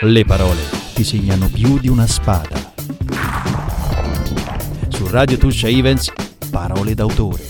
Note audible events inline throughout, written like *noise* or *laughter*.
Le parole ti segnano più di una spada. Su Radio Tuscia Events, parole d'autore.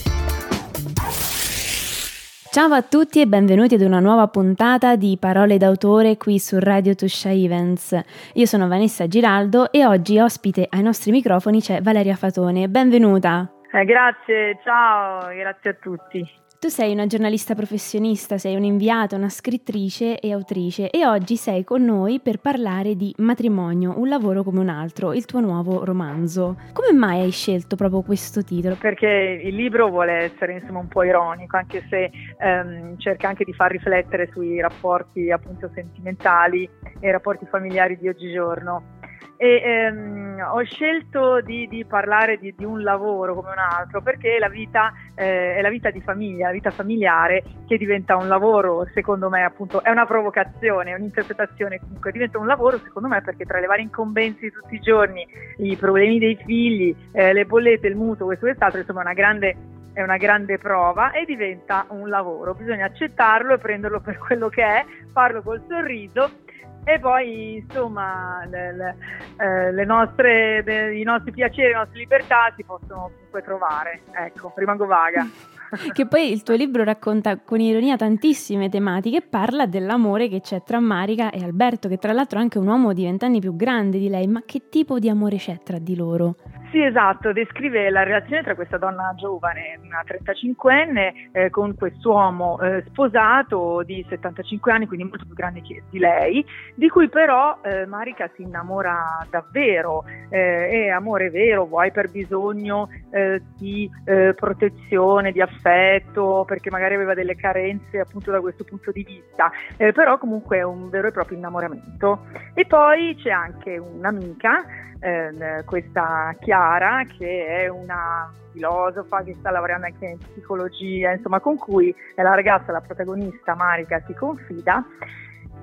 Ciao a tutti e benvenuti ad una nuova puntata di Parole d'autore qui su Radio Tuscia Events. Io sono Vanessa Giraldo e oggi ospite ai nostri microfoni c'è Valeria Fatone. Benvenuta. Eh, grazie, ciao, grazie a tutti. Tu sei una giornalista professionista, sei un'inviata, una scrittrice e autrice e oggi sei con noi per parlare di Matrimonio, un lavoro come un altro, il tuo nuovo romanzo. Come mai hai scelto proprio questo titolo? Perché il libro vuole essere insomma un po' ironico, anche se ehm, cerca anche di far riflettere sui rapporti appunto sentimentali e rapporti familiari di oggigiorno e ehm, ho scelto di, di parlare di, di, un lavoro come un altro perché la vita eh, è la vita di famiglia, la vita familiare che diventa un lavoro, secondo me appunto è una provocazione, è un'interpretazione comunque, diventa un lavoro secondo me perché tra le varie incombenze di tutti i giorni, i problemi dei figli, eh, le bollette, il mutuo, questo e quest'altro, insomma è una grande è una grande prova e diventa un lavoro, bisogna accettarlo e prenderlo per quello che è, farlo col sorriso e poi insomma le, le, eh, le nostre, i nostri piaceri, le nostre libertà si possono comunque trovare. Ecco, rimango vaga. *laughs* *laughs* che poi il tuo libro racconta con ironia tantissime tematiche parla dell'amore che c'è tra Marica e Alberto, che tra l'altro è anche un uomo di vent'anni più grande di lei, ma che tipo di amore c'è tra di loro? Sì, esatto, descrive la relazione tra questa donna giovane, una 35enne, eh, con quest'uomo eh, sposato di 75 anni, quindi molto più grande di lei, di cui però eh, Marica si innamora davvero, eh, è amore vero, vuoi per bisogno eh, di eh, protezione, di affetto, perché magari aveva delle carenze appunto da questo punto di vista, però comunque è un vero e proprio innamoramento. E poi c'è anche un'amica, eh, questa Chiara che è una filosofa che sta lavorando anche in psicologia, insomma con cui la ragazza, la protagonista Marica si confida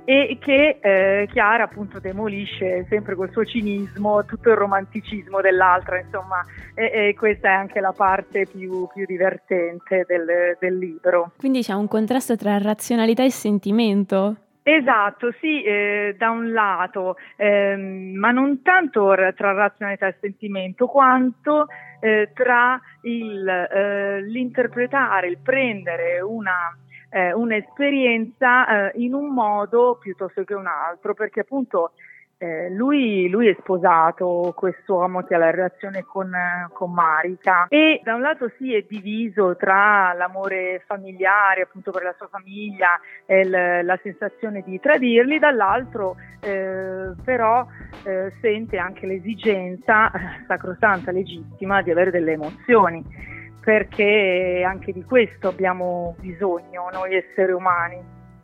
e che eh, Chiara appunto demolisce sempre col suo cinismo tutto il romanticismo dell'altra, insomma, e, e questa è anche la parte più, più divertente del, del libro. Quindi c'è un contrasto tra razionalità e sentimento? Esatto, sì, eh, da un lato, ehm, ma non tanto tra razionalità e sentimento, quanto eh, tra il, eh, l'interpretare, il prendere una, eh, un'esperienza eh, in un modo piuttosto che un altro, perché appunto eh, lui, lui, è sposato, quest'uomo che ha la relazione con, con, Marica e da un lato si è diviso tra l'amore familiare appunto per la sua famiglia e l- la sensazione di tradirli, dall'altro eh, però eh, sente anche l'esigenza eh, sacrosanta, legittima di avere delle emozioni perché anche di questo abbiamo bisogno noi esseri umani,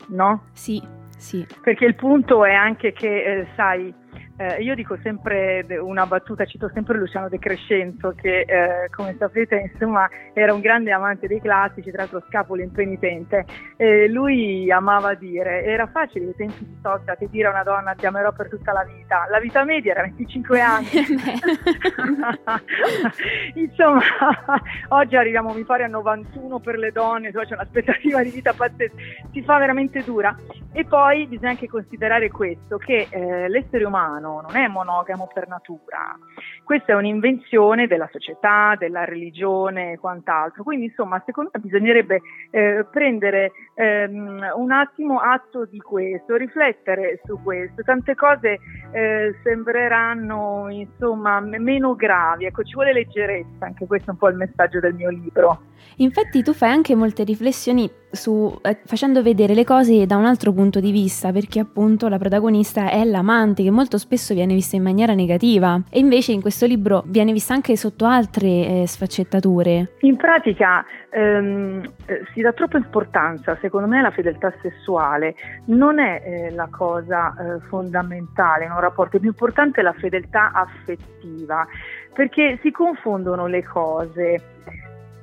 no? Sì. Sì. Perché il punto è anche che, eh, sai, eh, io dico sempre una battuta, cito sempre Luciano De Crescenzo che eh, come sapete insomma era un grande amante dei classici, tra l'altro scapolo impenitente. Eh, lui amava dire, era facile ai tempi di Socrate dire a una donna ti amerò per tutta la vita, la vita media era 25 *laughs* anni. *laughs* insomma, *laughs* oggi arriviamo mi pare a 91 per le donne, cioè c'è un'aspettativa di vita pazzesca, si fa veramente dura. E poi bisogna anche considerare questo, che eh, l'essere umano umano non è monogamo per natura. Questa è un'invenzione della società, della religione e quant'altro. Quindi, insomma, secondo me bisognerebbe eh, prendere ehm, un attimo atto di questo, riflettere su questo. Tante cose eh, sembreranno, insomma, meno gravi. Ecco, ci vuole leggerezza, anche questo è un po' il messaggio del mio libro. Infatti tu fai anche molte riflessioni su, eh, facendo vedere le cose da un altro punto di vista, perché appunto la protagonista è l'amante che molto spesso viene vista in maniera negativa e invece in questo libro viene vista anche sotto altre eh, sfaccettature. In pratica ehm, eh, si dà troppa importanza, secondo me, alla fedeltà sessuale, non è eh, la cosa eh, fondamentale in un rapporto, è più importante la fedeltà affettiva, perché si confondono le cose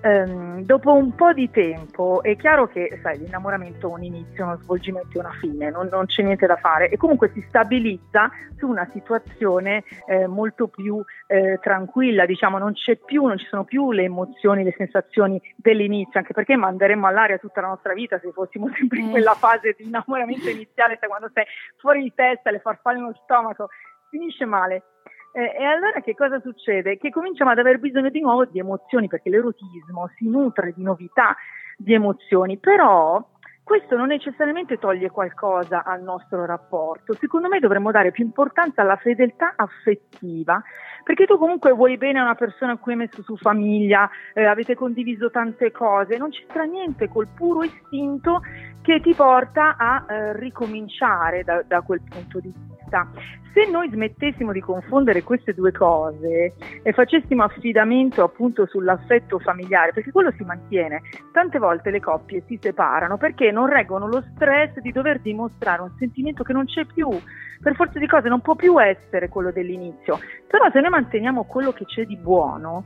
ehm, dopo un po' di tempo è chiaro che sai, l'innamoramento ha un inizio, uno svolgimento e una fine, non, non, c'è niente da fare e comunque si stabilizza su una situazione eh, molto più eh, tranquilla, diciamo non c'è più, non ci sono più le emozioni, le sensazioni dell'inizio, anche perché manderemmo all'aria tutta la nostra vita se fossimo *laughs* sempre in eh. quella fase di innamoramento iniziale, sai, quando sei fuori di testa, le farfalle nello stomaco, finisce male. Eh, e allora che cosa succede? Che cominciamo ad aver bisogno di nuovo di emozioni, perché l'erotismo si nutre di novità, di emozioni, però questo non necessariamente toglie qualcosa al nostro rapporto. Secondo me dovremmo dare più importanza alla fedeltà affettiva, perché tu comunque vuoi bene a una persona a cui hai messo su famiglia, eh, avete condiviso tante cose, non c'entra niente col puro istinto che ti porta a eh, ricominciare da, da quel punto di vista. Se noi smettessimo di confondere queste due cose e facessimo affidamento appunto sull'affetto familiare, perché quello si mantiene, tante volte le coppie si separano perché non reggono lo stress di dover dimostrare un sentimento che non c'è più, per forza di cose non può più essere quello dell'inizio, però se noi manteniamo quello che c'è di buono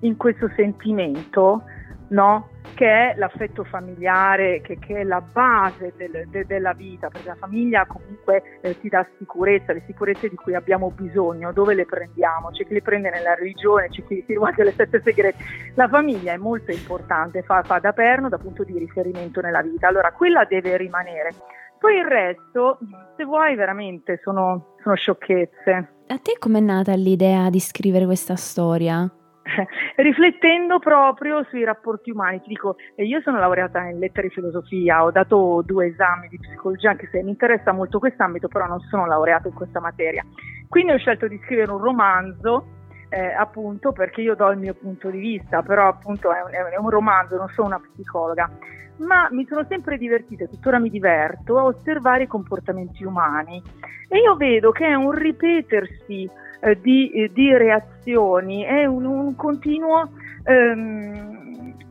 in questo sentimento, no? Che è l'affetto familiare, che, che è la base del, de, della vita, perché la famiglia comunque eh, ti dà sicurezza, le sicurezze di cui abbiamo bisogno, dove le prendiamo? C'è chi le prende nella religione, c'è chi si rivolge alle sette segrete. La famiglia è molto importante, fa, fa da perno, da punto di riferimento nella vita, allora quella deve rimanere. Poi il resto, se vuoi, veramente sono, sono sciocchezze. A te com'è nata l'idea di scrivere questa storia? *laughs* riflettendo proprio sui rapporti umani. Ti dico, eh, io sono laureata in lettere e filosofia, ho dato due esami di psicologia, anche se mi interessa molto quest'ambito, però non sono laureata in questa materia. Quindi ho scelto di scrivere un romanzo, eh, appunto perché io do il mio punto di vista, però appunto è un, è un romanzo, non sono una psicologa. Ma mi sono sempre divertita, tuttora mi diverto, a osservare i comportamenti umani. E io vedo che è un ripetersi eh, di, eh, di, reazioni, è un, un continuo... Ehm,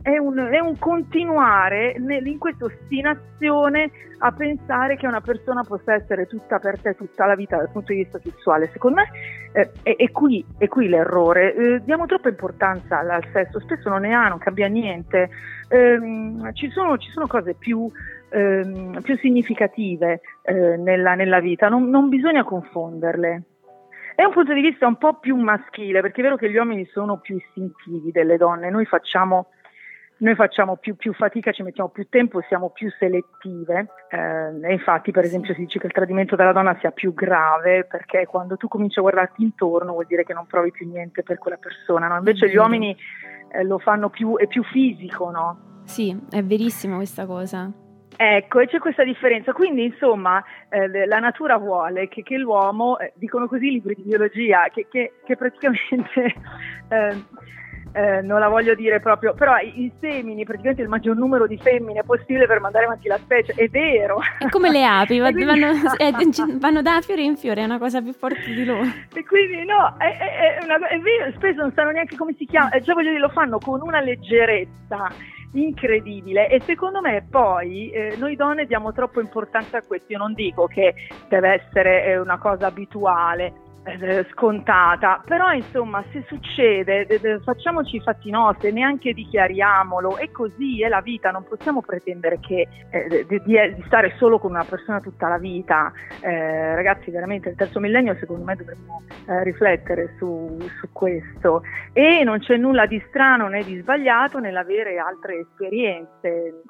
è un, è un, continuare nel, in questa ostinazione a pensare che una persona possa essere tutta per te tutta la vita dal punto di vista sessuale. Secondo me eh, è, è, qui, è, qui, l'errore. Eh, diamo troppa importanza al, al, sesso, spesso non ne ha, non cambia niente. Eh, ci, sono, ci, sono, cose più, ehm, più significative eh, nella, nella, vita, non, non bisogna confonderle. È un punto di vista un po' più maschile, perché è vero che gli uomini sono più istintivi delle donne, noi facciamo, noi facciamo più, più, fatica, ci mettiamo più tempo, siamo più selettive eh, e infatti per esempio si dice che il tradimento della donna sia più grave perché quando tu cominci a guardarti intorno vuol dire che non provi più niente per quella persona, no? invece gli uomini eh, lo fanno più, è più fisico, no? Sì, è verissima questa cosa. Ecco, e c'è questa differenza. Quindi, insomma, eh, la natura vuole che, che l'uomo, eh, dicono così i libri di biologia, che, che, che praticamente, *laughs* eh, eh non la voglio dire proprio, però i, semini, praticamente il maggior numero di femmine possibile per mandare avanti la specie, è vero. È come le api, *laughs* quindi... vanno, *laughs* eh, vanno, da fiore in fiore, è una cosa più forte di loro. E quindi, no, è, è, una, è vero, spesso non sanno neanche come si chiama, cioè voglio dire, lo fanno con una leggerezza incredibile e secondo me poi eh, noi donne diamo troppo importanza a questo, io non dico che deve essere eh, una cosa abituale, scontata, però insomma se succede facciamoci i fatti nostri, neanche dichiariamolo, è così, è la vita, non possiamo pretendere che, eh, di, di, stare solo con una persona tutta la vita, eh, ragazzi veramente il terzo millennio secondo me dovremmo eh, riflettere su, su, questo. E non c'è nulla di strano né di sbagliato nell'avere altre esperienze.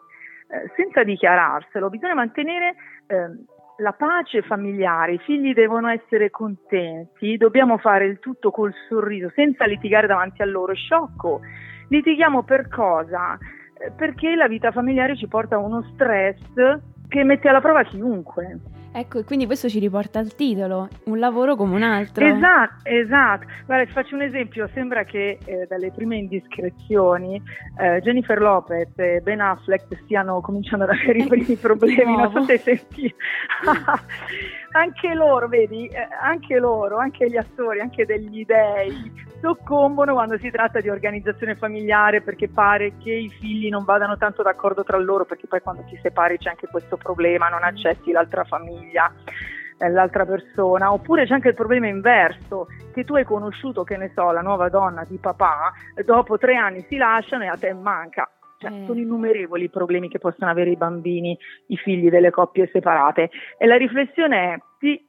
Eh, senza dichiararselo, bisogna mantenere ehm, la pace familiare, i figli devono essere contenti, dobbiamo fare il tutto col sorriso, senza litigare davanti a loro. Sciocco, litighiamo per cosa? Eh, perché la vita familiare ci porta a uno stress che mette alla prova chiunque. Ecco, e quindi questo ci riporta al titolo, un lavoro come un altro. Esatto, esatto. Guarda, ti faccio un esempio, sembra che eh, dalle prime indiscrezioni eh, Jennifer Lopez e Ben Affleck stiano cominciando ad avere i primi problemi, non so se senti. *laughs* anche loro, vedi, eh, anche loro, anche gli attori, anche degli dei soccombono quando si tratta di organizzazione familiare perché pare che i figli non vadano tanto d'accordo tra loro perché poi quando ti separi c'è anche questo problema, non accetti l'altra famiglia. eh, l'altra persona, oppure c'è anche il problema inverso, che tu hai conosciuto, che ne so, la nuova donna di papà, dopo tre anni si lasciano e a te manca. Cioè, eh. Sono innumerevoli i problemi che possono avere i bambini, i figli delle coppie separate. E la riflessione è: ti,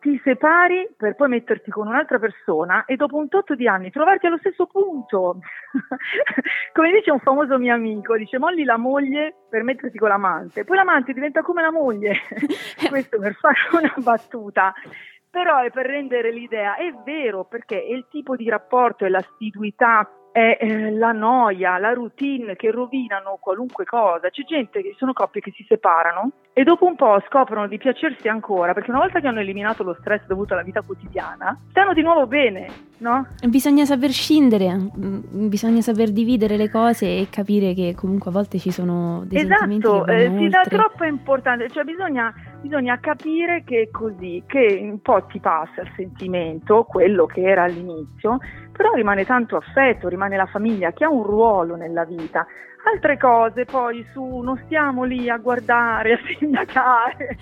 ti, separi per poi metterti con un'altra persona e dopo un tot di anni trovarti allo stesso punto. *laughs* come dice un famoso mio amico, dice molli la moglie per metterti con l'amante, poi l'amante diventa come la moglie. *laughs* Questo per fare una battuta però è per rendere l'idea, è vero perché è il tipo di rapporto e l'assiduità è eh, la noia, la routine che rovinano qualunque cosa. C'è gente che sono coppie che si separano e dopo un po' scoprono di piacersi ancora perché una volta che hanno eliminato lo stress dovuto alla vita quotidiana, stanno di nuovo bene, no? Bisogna saper scindere, mm, bisogna saper dividere le cose e capire che comunque a volte ci sono dei esatto, eh, si dà troppa importanza, cioè bisogna, bisogna capire che è così, che un po' ti passa il sentimento, quello che era all'inizio, però rimane tanto affetto, rimane la famiglia che ha un ruolo nella vita. Altre cose poi su non stiamo lì a guardare, a sindacare,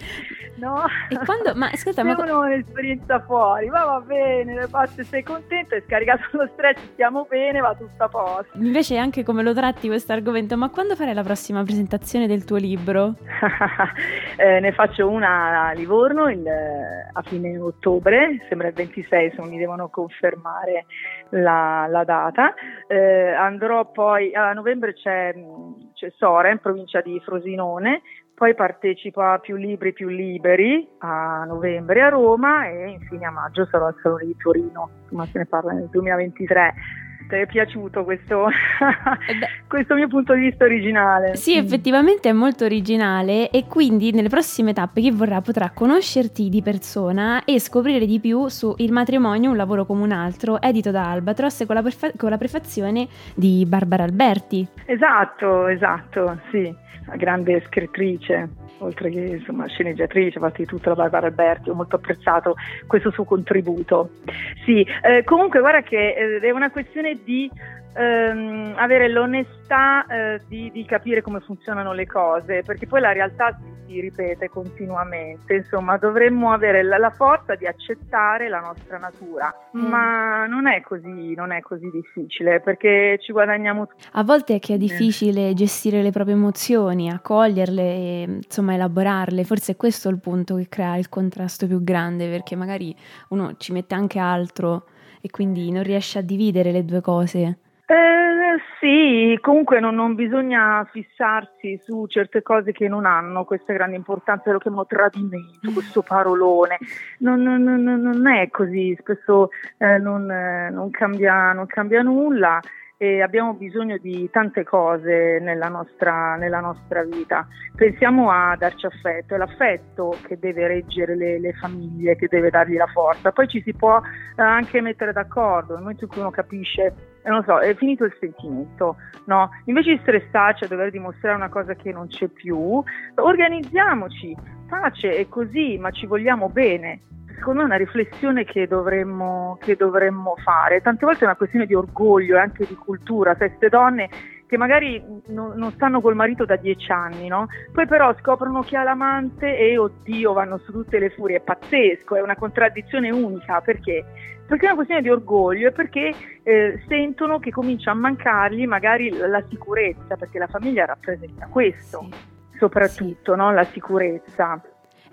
no? E quando, ma ascolta, ma... un'esperienza fuori, ma va bene, se sei contento, hai scaricato lo stress, stiamo bene, va tutto a posto. Invece anche come lo tratti questo argomento, ma quando farai la prossima presentazione del tuo libro? *laughs* eh, ne faccio una a Livorno il, a fine ottobre, sembra il 26 se non mi devono confermare la, la data. Eh, andrò poi, a novembre c'è, c'è Sora in provincia di Frosinone, poi partecipo a Più Libri Più Liberi a novembre a Roma e infine a maggio sarò al Salone di Torino, ma se ne parla nel 2023 ti è piaciuto questo, *laughs* eh questo, mio punto di vista originale. Sì, effettivamente è molto originale e quindi nelle prossime tappe chi vorrà potrà conoscerti di persona e scoprire di più su Il matrimonio, un lavoro come un altro, edito da Albatros con la, prefa- con la prefazione di Barbara Alberti. Esatto, esatto, sì grande scrittrice, oltre che insomma, sceneggiatrice, ha fatto di tutto la Barbara Alberti, ho molto apprezzato questo suo contributo. Sì, eh, comunque guarda che eh, è una questione di ehm, avere l'onestà eh, di, di, capire come funzionano le cose, perché poi la realtà si, si ripete continuamente, insomma dovremmo avere la, la, forza di accettare la nostra natura, mm. ma non è, così, non è così difficile perché ci guadagniamo tutti. A volte è che è difficile gestire le proprie emozioni, accoglierle e insomma elaborarle, forse è questo il punto che crea il contrasto più grande, perché magari uno ci mette anche altro e quindi non riesce a dividere le due cose. Eh, sì, comunque non, non, bisogna fissarsi su certe cose che non hanno questa grande importanza, lo chiamo tradimento, questo parolone, non, non, non è così, spesso eh, non, eh, cambia, non cambia nulla e abbiamo bisogno di tante cose nella nostra, nella nostra, vita. Pensiamo a darci affetto, è l'affetto che deve reggere le, le, famiglie, che deve dargli la forza. Poi ci si può eh, anche mettere d'accordo, nel momento in cui uno capisce, eh, non so, è finito il sentimento, no? Invece di stressarci a dover dimostrare una cosa che non c'è più, organizziamoci, pace è così, ma ci vogliamo bene secondo me è una riflessione che dovremmo, che dovremmo, fare. Tante volte è una questione di orgoglio e anche di cultura, queste donne che magari non, non, stanno col marito da dieci anni, no? Poi però scoprono che ha l'amante e oddio vanno su tutte le furie, è pazzesco, è una contraddizione unica, perché? Perché è una questione di orgoglio e perché eh, sentono che comincia a mancargli magari la sicurezza, perché la famiglia rappresenta questo, sì. soprattutto, sì. No? la sicurezza.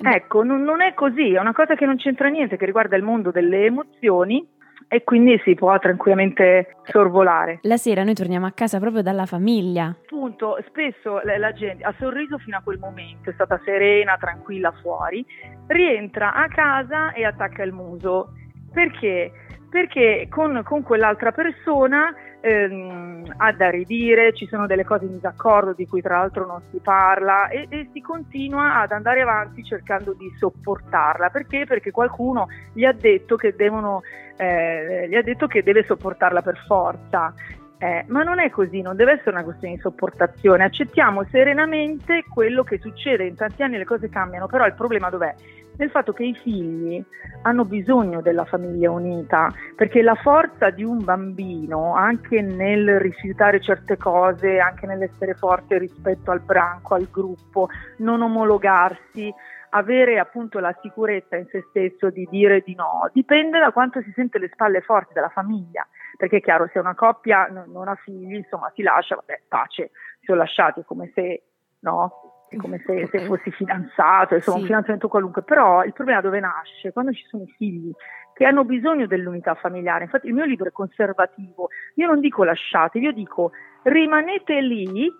Ecco, non, non è così, è una cosa che non c'entra niente, che riguarda il mondo delle emozioni e quindi si può tranquillamente sorvolare. La sera noi torniamo a casa proprio dalla famiglia. Appunto, spesso la gente ha sorriso fino a quel momento, è stata serena, tranquilla fuori, rientra a casa e attacca il muso. Perché? Perché con, con quell'altra persona ehm, ha da ridire, ci sono delle cose in disaccordo di cui tra l'altro non si parla e, e, si continua ad andare avanti cercando di sopportarla. Perché? Perché qualcuno gli ha detto che, devono, eh, gli ha detto che deve sopportarla per forza. Eh, ma non è così, non deve essere una questione di sopportazione, accettiamo serenamente quello che succede, in tanti anni le cose cambiano, però il problema dov'è? Nel fatto che i figli hanno bisogno della famiglia unita, perché la forza di un bambino, anche nel rifiutare certe cose, anche nell'essere forte rispetto al branco, al gruppo, non omologarsi, avere appunto la sicurezza in se stesso di dire di no dipende da quanto si sente le spalle forti della famiglia, perché è chiaro se una coppia non ha figli, insomma si lascia, vabbè, pace, si sono lasciati come se no, è come se, se, fossi fidanzato, insomma sì. un fidanzamento qualunque, però il problema dove nasce? Quando ci sono i figli che hanno bisogno dell'unità familiare, infatti il mio libro è conservativo, io non dico lasciatevi, io dico rimanete lì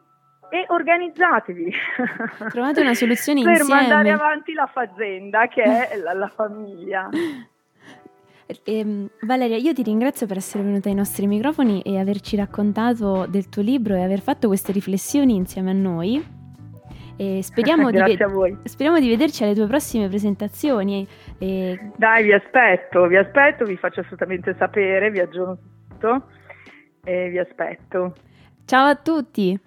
e organizzatevi. *laughs* Trovate una soluzione per insieme. Per mandare avanti la fazienda che è *laughs* la, la famiglia. Eh, Valeria, io ti ringrazio per essere venuta ai nostri microfoni e averci raccontato del tuo libro e aver fatto queste riflessioni insieme a noi. E speriamo, *laughs* di ve- speriamo di vederci alle tue prossime presentazioni. E... Dai, vi aspetto, vi aspetto, vi faccio assolutamente sapere, vi aggiorno tutto e vi aspetto. Ciao a tutti!